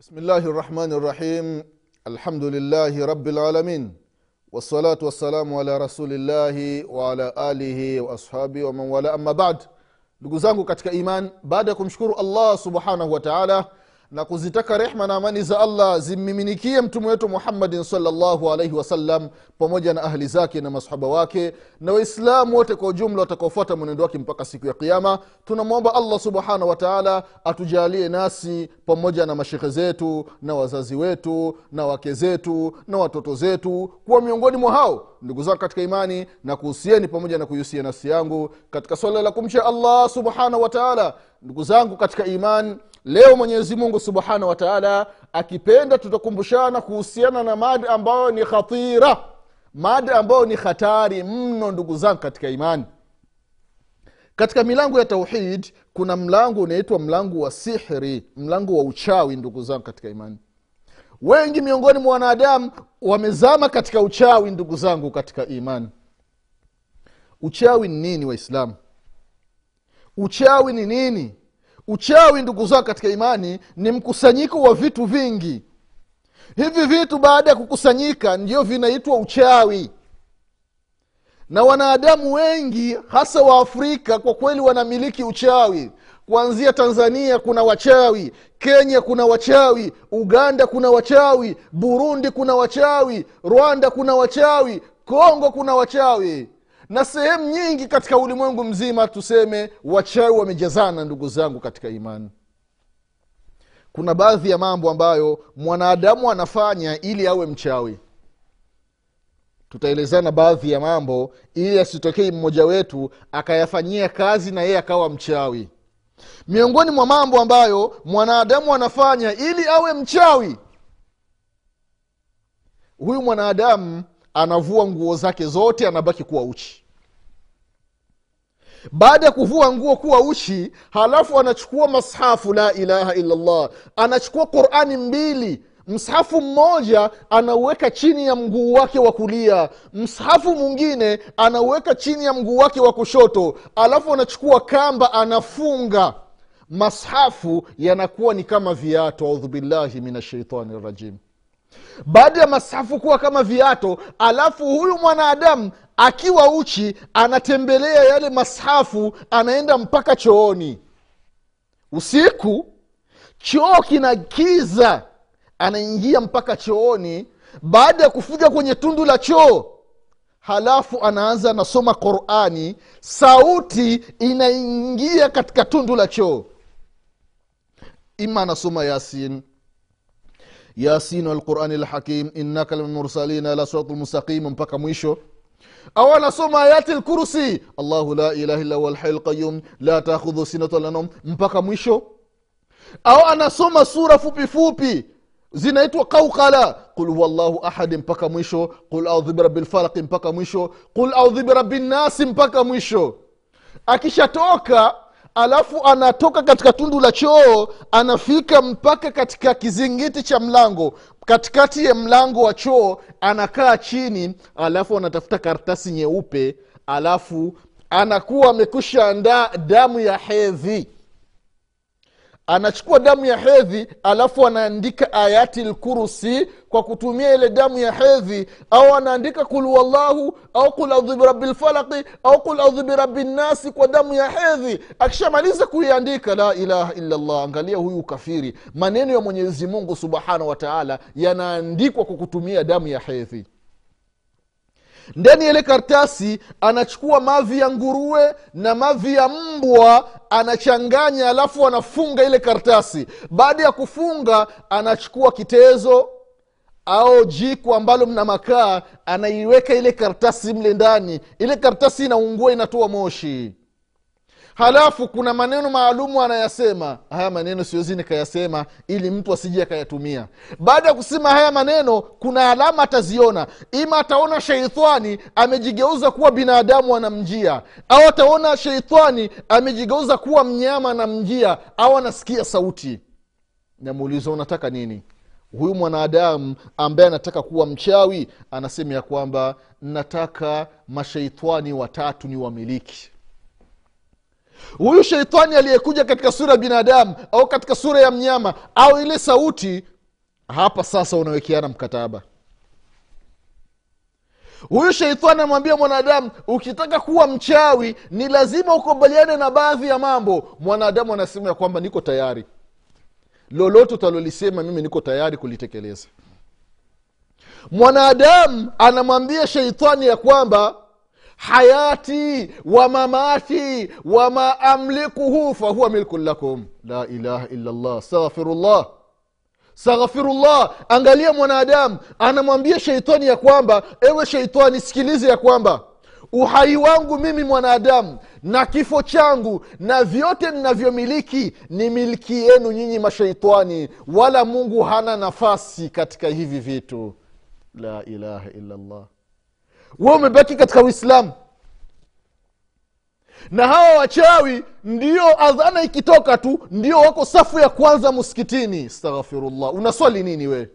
بسم الله الرحمن الرحيم. الحمد لله رب العالمين. والصلاة والسلام على رسول الله وعلى آله وأصحابه ومن wala أما بعد ndugu zangu katika iman baada subhanahu wa taala na kuzitaka rehma na amani za allah zimmiminikie mtume wetu muhammadin salllahu alaihi wasallam pamoja na ahli zake na masahaba wake na waislamu wote kwa ujumla watakaofuata mwenendo wake mpaka siku ya kiama tunamwomba allah subhanahu wa taala atujalie nasi pamoja na mashekhe zetu na wazazi wetu na wake zetu na watoto zetu kuwa miongoni mwa hao. Ndugu zangu katika imani na kuhusieni pamoja na kuihusia nafsi yangu katika swala la kumcha allah subhanahu wa taala. Ndugu zangu katika imani leo mwenyezi mungu subhanahu wa taala akipenda tutakumbushana kuhusiana na mada ambayo ni khatira. Mada ambayo ni hatari mno ndugu zangu katika imani. Katika milango ya tauhid kuna mlango unaitwa mlango wa sihri mlango wa uchawi ndugu zangu katika imani. Wengi miongoni mwa wanadamu wamezama katika uchawi ndugu zangu katika imani. Uchawi ni nini waislamu? Uchawi ni nini uchawi ndugu zao katika imani ni mkusanyiko wa vitu vingi. Hivi vitu baada ya kukusanyika ndio vinaitwa uchawi. Na wanadamu wengi hasa wa afrika kwa kweli wanamiliki uchawi. Kuanzia tanzania kuna wachawi kenya kuna wachawi uganda kuna wachawi burundi kuna wachawi rwanda kuna wachawi kongo kuna wachawi na sehemu nyingi katika ulimwengu mzima tuseme wachawi wamejazana ndugu zangu katika imani. Kuna baadhi ya mambo ambayo mwanadamu anafanya ili awe mchawi. Tutaelezana baadhi ya mambo ili asitokei mmoja wetu akayafanyia kazi na yeye akawa mchawi. Miongoni mwa mambo ambayo mwanadamu anafanya ili awe mchawi huyu mwanadamu anavua nguo zake zote anabaki kuwa uchi baada ya kuvua nguo kuwa uchi halafu anachukua mashafu la ilaha illallah. Anachukua qurani mbili. Mshafu mmoja anauweka chini ya mguu wake wa kulia. Mshafu mwingine anauweka chini ya mguu wake wa kushoto. Alafu anachukua kamba anafunga. Mashafu yanakuwa ni kama viatu. Audhu billahi min ashaitani rajim baada ya mashafu kuwa kama viato alafu huyu mwanadamu akiwa uchi anatembelea yale mashafu anaenda mpaka chooni. Usiku choo kina giza anaingia mpaka chooni. Baada ya kufika kwenye tundu la choo halafu anaanza anasoma qurani sauti inaingia katika tundu la choo. Ima anasoma yasin. Yasin walqurani lhakim innaka lmursalin la siratu lmustaqim mpaka mwisho au anasoma ayati lkursi allahu la ilaha illa huwa lhayu lqayum la takhudhu nom mpaka mwisho. Au anasoma sura fupifupi fupi. Zinaitwa kaukala qul huwa llahu ahadi mpaka mwisho. Qul audhu birabi lfalaqi mpaka mwisho. Qul audhu birabi nnasi mpaka mwisho. Akishatoka alafu anatoka katika tundu la choo anafika mpaka katika kizingiti cha mlango. Katikati ya mlango wa choo anakaa chini alafu anatafuta karatasi nyeupe alafu anakuwa amekusha andaa damu ya hedhi anachukua damu ya hedhi alafu anaandika ayati lkursi kwa kutumia ile damu ya hedhi au anaandika kul wallahu au kul audhu birabi lfalaqi au kul audhu birabi nnasi kwa damu ya hedhi. Akishamaliza kuiandika la ilaha illallah angalia huyu kafiri. Maneno ya mwenyezi mungu subhanahu wa taala yanaandikwa kwa kutumia damu ya hedhi ndani ya ile kartasi anachukua mavi ya nguruwe na mavi ya mbwa anachanganya alafu anafunga ile kartasi baada ya kufunga anachukua kitezo au jiko ambalo mna makaa anaiweka ile kartasi mle ndani. Ile kartasi inaungua inatoa moshi halafu kuna maneno maalumu anayasema. Haya maneno siwezi nikayasema ili mtu asije akayatumia. Baada ya kusema haya maneno kuna alama ataziona. Ima ataona sheitani amejigeuza kuwa binadamu anamjia. Au ataona sheitani amejigeuza kuwa mnyama anamjia. Au anasikia sauti. Namuuliza unataka nini? Huyu mwanadamu ambaye anataka kuwa mchawi anasema ya kwamba nataka masheitani watatu ni wamiliki huyu sheitani aliyekuja katika sura ya binadamu au katika sura ya mnyama au ile sauti hapa sasa unawekeana mkataba. Huyu sheitani anamwambia mwanadamu ukitaka kuwa mchawi ni lazima ukubaliane na baadhi ya mambo. Mwanadamu anasema ya kwamba niko tayari. Lolote utalolisema mimi niko tayari kulitekeleza. Mwanadamu anamwambia sheitani ya kwamba hayati wa mamati wama amlikuhu fahuwa milkun lakum. La ilaha illallah. Astaghfirullah. Staghfirullah angalia mwanadamu. Anamwambia sheitani ya kwamba ewe sheitani sikilize ya kwamba uhai wangu mimi mwanadamu na kifo changu na vyote ninavyomiliki ni miliki yenu nyinyi masheitani. Wala mungu hana nafasi katika hivi vitu. La ilaha illallah we umebaki katika uislamu. Na hawa wachawi ndio adhana ikitoka tu ndio wako safu ya kwanza msikitini staghfirullah unaswali nini wewe?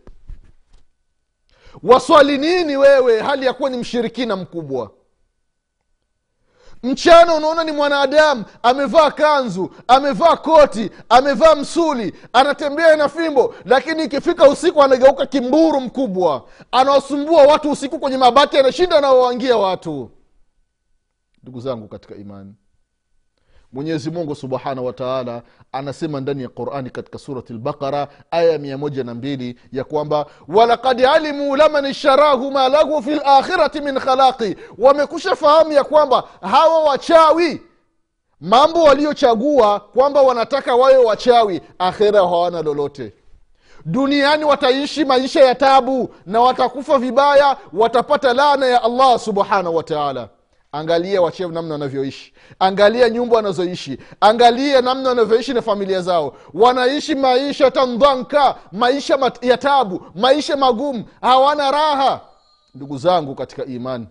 Waswali nini wewe? Hali ya kuwa ni mshirikina mkubwa mchana unaona ni mwanadamu amevaa kanzu amevaa koti amevaa msuli anatembea na fimbo lakini ikifika usiku anageuka kimburu mkubwa. Anawasumbua watu usiku kwenye mabati anashinda anawawangia watu. Ndugu zangu katika imani mwenyezi mungu subhanahu wataala anasema ndani ya qurani katika surati lbaqara aya mia moja na mbili ya kwamba walakad alimu laman sharahu ma lahu fi lakhirati min khalaqi. Wamekusha fahamu ya kwamba hawa wachawi mambo waliochagua kwamba wanataka wawe wachawi akhira hawana lolote. Duniani wataishi maisha ya tabu na watakufa vibaya watapata laana ya allah subhanahu wataala angalia wachevu namna wanavyoishi. Angalia nyumba wanazoishi. Angalia namna wanavyoishi na familia zao. Wanaishi maisha tandhanka maisha ya tabu maisha magumu. Hawana raha. Ndugu zangu katika imani.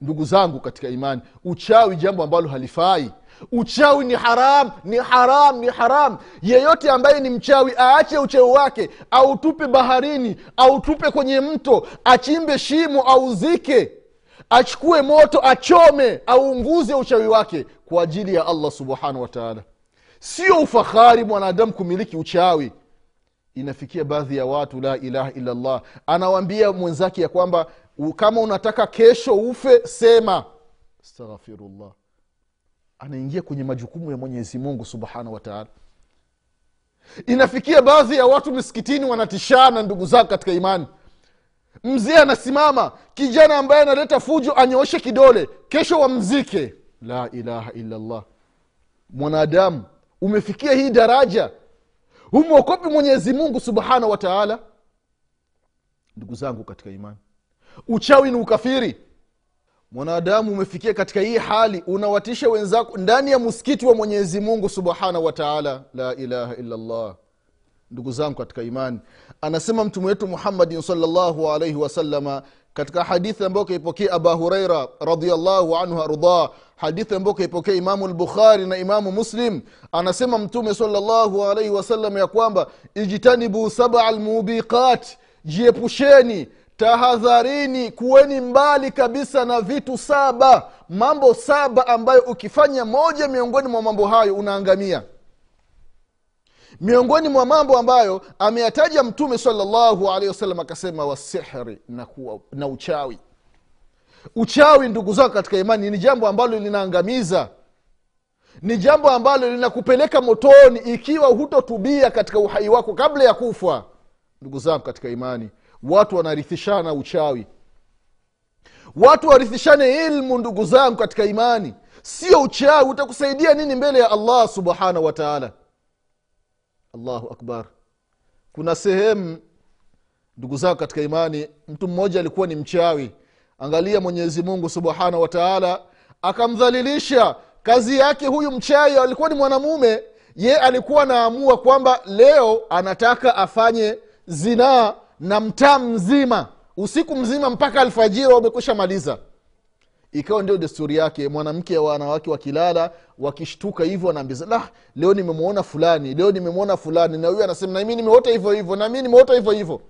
Ndugu zangu katika imani uchawi jambo ambalo halifai. Uchawi ni haram ni haram ni haram. Yeyote ambaye ni mchawi aache uchawi wake autupe baharini autupe kwenye mto achimbe shimo auzike achukue moto achome aunguze uchawi wake kwa ajili ya allah subhanahu wataala sio ufahari mwanadamu kumiliki uchawi. Inafikia baadhi ya watu la ilaha illallah. Anawambia mwenzake ya kwamba kama unataka kesho ufe sema. Astaghfirullah. Anaingia kwenye majukumu ya mwenyezi mungu subhanahu wataala inafikia baadhi ya watu misikitini wanatishana ndugu zao katika imani mzee anasimama kijana ambaye analeta fujo anyooshe kidole kesho wamzike. La ilaha illallah. Mwanadamu umefikia hii daraja? Humwokopi mwenyezi mungu subhanahu wa taala? Ndugu zangu katika imani uchawi ni ukafiri. Mwanadamu umefikia katika hii hali unawatisha wenzako ndani ya msikiti wa mwenyezi mungu subhanahu wa taala. La ilaha illallah ndugu zangu katika imani. Anasema mtume wetu muhammadin salllahu alaihi wasalama katika hadithi ambayo kaipokea aba huraira radiallahu anhu ardah hadithi ambayo kaipokea imamu lbukhari na imamu muslim anasema mtume salllahu alaihi wasallam ya kwamba ijtanibu saba lmubiqat jiepusheni tahadharini kuweni mbali kabisa na vitu saba mambo saba ambayo ukifanya moja miongoni mwa mambo hayo unaangamia miongoni mwa mambo ambayo ameyataja mtume salllahu alehi wasallam akasema wasihri na, kuwa, na uchawi. Uchawi ndugu zako katika imani ni jambo ambalo linaangamiza ni jambo ambalo linakupeleka motoni ikiwa hutotubia katika uhai wako kabla ya kufa. Ndugu zangu katika imani watu wanarithishana uchawi. Watu warithishane ilmu ndugu zangu katika imani. Sio uchawi utakusaidia nini mbele ya allah subhanahu wataala allahu akbar. Kuna sehemu ndugu zao katika imani mtu mmoja alikuwa ni mchawi. Angalia mwenyezi mungu subhanahu wa taala akamdhalilisha. Kazi yake huyu mchawi alikuwa ni mwanamume. Ye alikuwa anaamua kwamba leo anataka afanye zinaa na mtaa mzima. Usiku mzima mpaka alfajiri wamekwisha maliza ikawa ndio desturi yake mwanamke wanawake wakilala wakishtuka hivyo wanaambiza la leo nimemwona fulani leo nimemwona fulani. Na huyu anasema nami nimeota hivyo hivyo nami nimeota hivyo hivyo.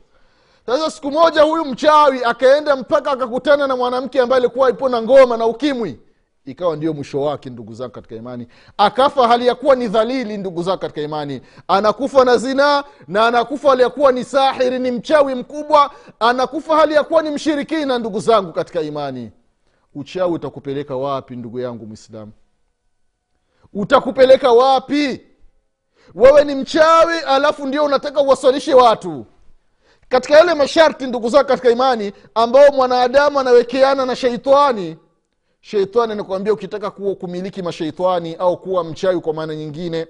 Sasa siku moja huyu mchawi akaenda mpaka akakutana na mwanamke ambaye alikuwa ipo na ngoma na ukimwi. Ikawa ndio mwisho wake ndugu zangu katika imani. Akafa hali ya kuwa ni dhalili ndugu zangu katika imani. Anakufa na zinaa na anakufa hali ya kuwa ni sahiri ni mchawi mkubwa. Anakufa hali ya kuwa ni mshirikina ndugu zangu katika imani uchawi utakupeleka wapi ndugu yangu mwislamu utakupeleka wapi? Wewe ni mchawi alafu ndio unataka uwaswalishe watu. Katika yale masharti ndugu zako katika imani ambao mwanadamu anawekeana na sheitani sheitani anakuambia ukitaka kuwa kumiliki masheitani au kuwa mchawi kwa maana nyingine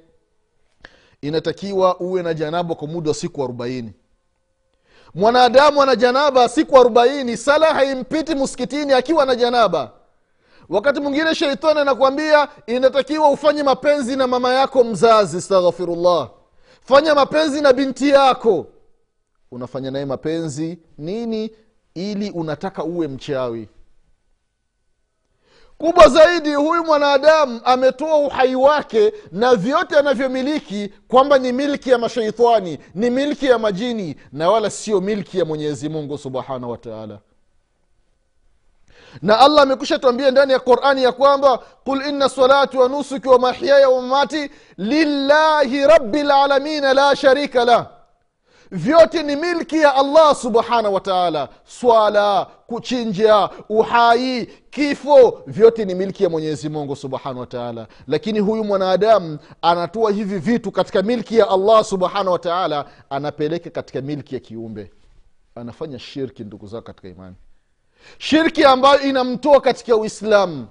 inatakiwa uwe na janaba kwa muda wa siku arobaini mwanadamu ana janaba siku arobaini sala haimpiti muskitini akiwa na janaba. Wakati mwingine sheitani anakuambia inatakiwa ufanye mapenzi na mama yako mzazi staghfirullah fanya mapenzi na binti yako. Unafanya naye mapenzi nini? Ili unataka uwe mchawi kubwa zaidi huyu mwanadamu ametoa uhai wake na vyote anavyomiliki kwamba ni milki ya mashaitani ni milki ya majini na wala sio milki ya mwenyezi mungu subhanahu wataala na allah amekusha tuambia ndani ya qurani ya kwamba qul inna salati wa nusuki wa mahyaya wa mamati lillahi rabi lalamina la sharika lah vyote ni milki ya allah subhanahu wataala swala kuchinja uhai kifo vyote ni milki ya mwenyezi mungu subhanahu wataala lakini huyu mwanadamu anatoa hivi vitu katika milki ya allah subhanahu wataala anapeleka katika milki ya kiumbe. Anafanya shirki ndugu zao katika imani. Shirki ambayo inamtoa katika uislamu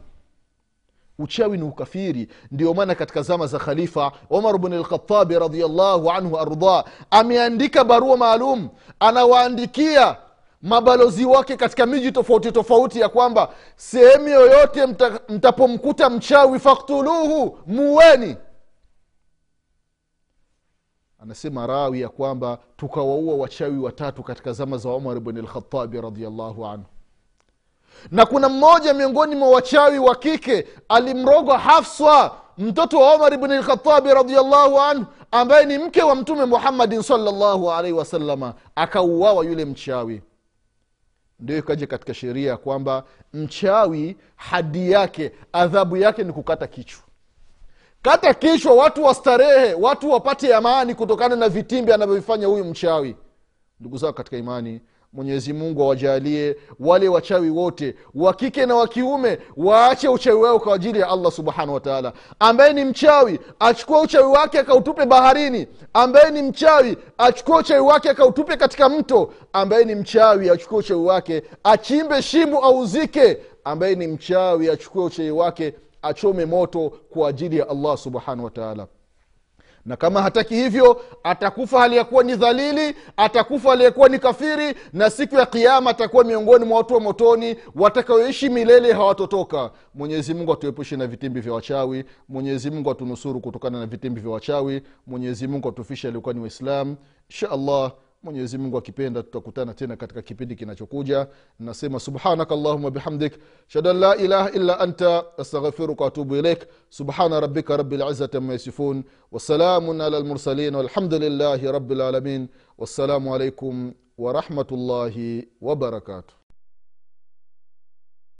uchawi ni ukafiri. Ndio maana katika zama za khalifa umar bn lkhatabi radiallahu anhu arda ameandika barua maalum anawaandikia mabalozi wake katika miji tofauti tofauti ya kwamba sehemu yoyote mta, mtapomkuta mchawi faktuluhu muweni. Anasema rawi ya kwamba tukawaua wachawi watatu katika zama za umar bn lkhatabi radiallahu anhu na kuna mmoja miongoni mwa wachawi wa kike alimroga hafswa mtoto wa omar bni lkhatabi radiallahu anhu ambaye ni mke wa mtume muhammadin salllahu alaihi wasalama akauawa yule mchawi. Ndio ikaja katika sheria kwamba mchawi hadi yake adhabu yake ni kukata kichwa. Kata kichwa watu wastarehe watu wapate amani kutokana na vitimbi anavyovifanya huyu mchawi. Ndugu zao katika imani mwenyezi mungu awajalie wale wachawi wote wa kike na wa kiume waache uchawi wao kwa ajili ya allah subhanahu wataala ambaye ni mchawi achukue uchawi wake akautupe baharini. Ambaye ni mchawi achukue uchawi wake akautupe katika mto. Ambaye ni mchawi achukue uchawi wake achimbe shimo auzike. Ambaye ni mchawi achukue uchawi wake achome moto kwa ajili ya allah subhanahu wataala na kama hataki hivyo atakufa hali yakuwa ni dhalili atakufa ya ni kafiri na siku ya kiama atakuwa miongoni mwa watu wa motoni watakaoishi milele hawatotoka. Mwenyezi mungu atuepushe na vitimbi vya wachawi mwenyezi mungu atunusuru kutokana na vitimbi vya wachawi mwenyezi mungu atufishe aliokuwa ni waislam insha allah mwenyezi mungu akipenda tutakutana tena katika kipindi kinachokuja. Nasema subhanaka allahuma bihamdik shadu an la ilaha illa anta astaghfiruka watubu ilaik subhana rabika rabi lizati ama yasifun wasalamun ala lmursalin walhamdulillahi rabi lalamin wassalamu alaikum warahmatullahi wabarakatuh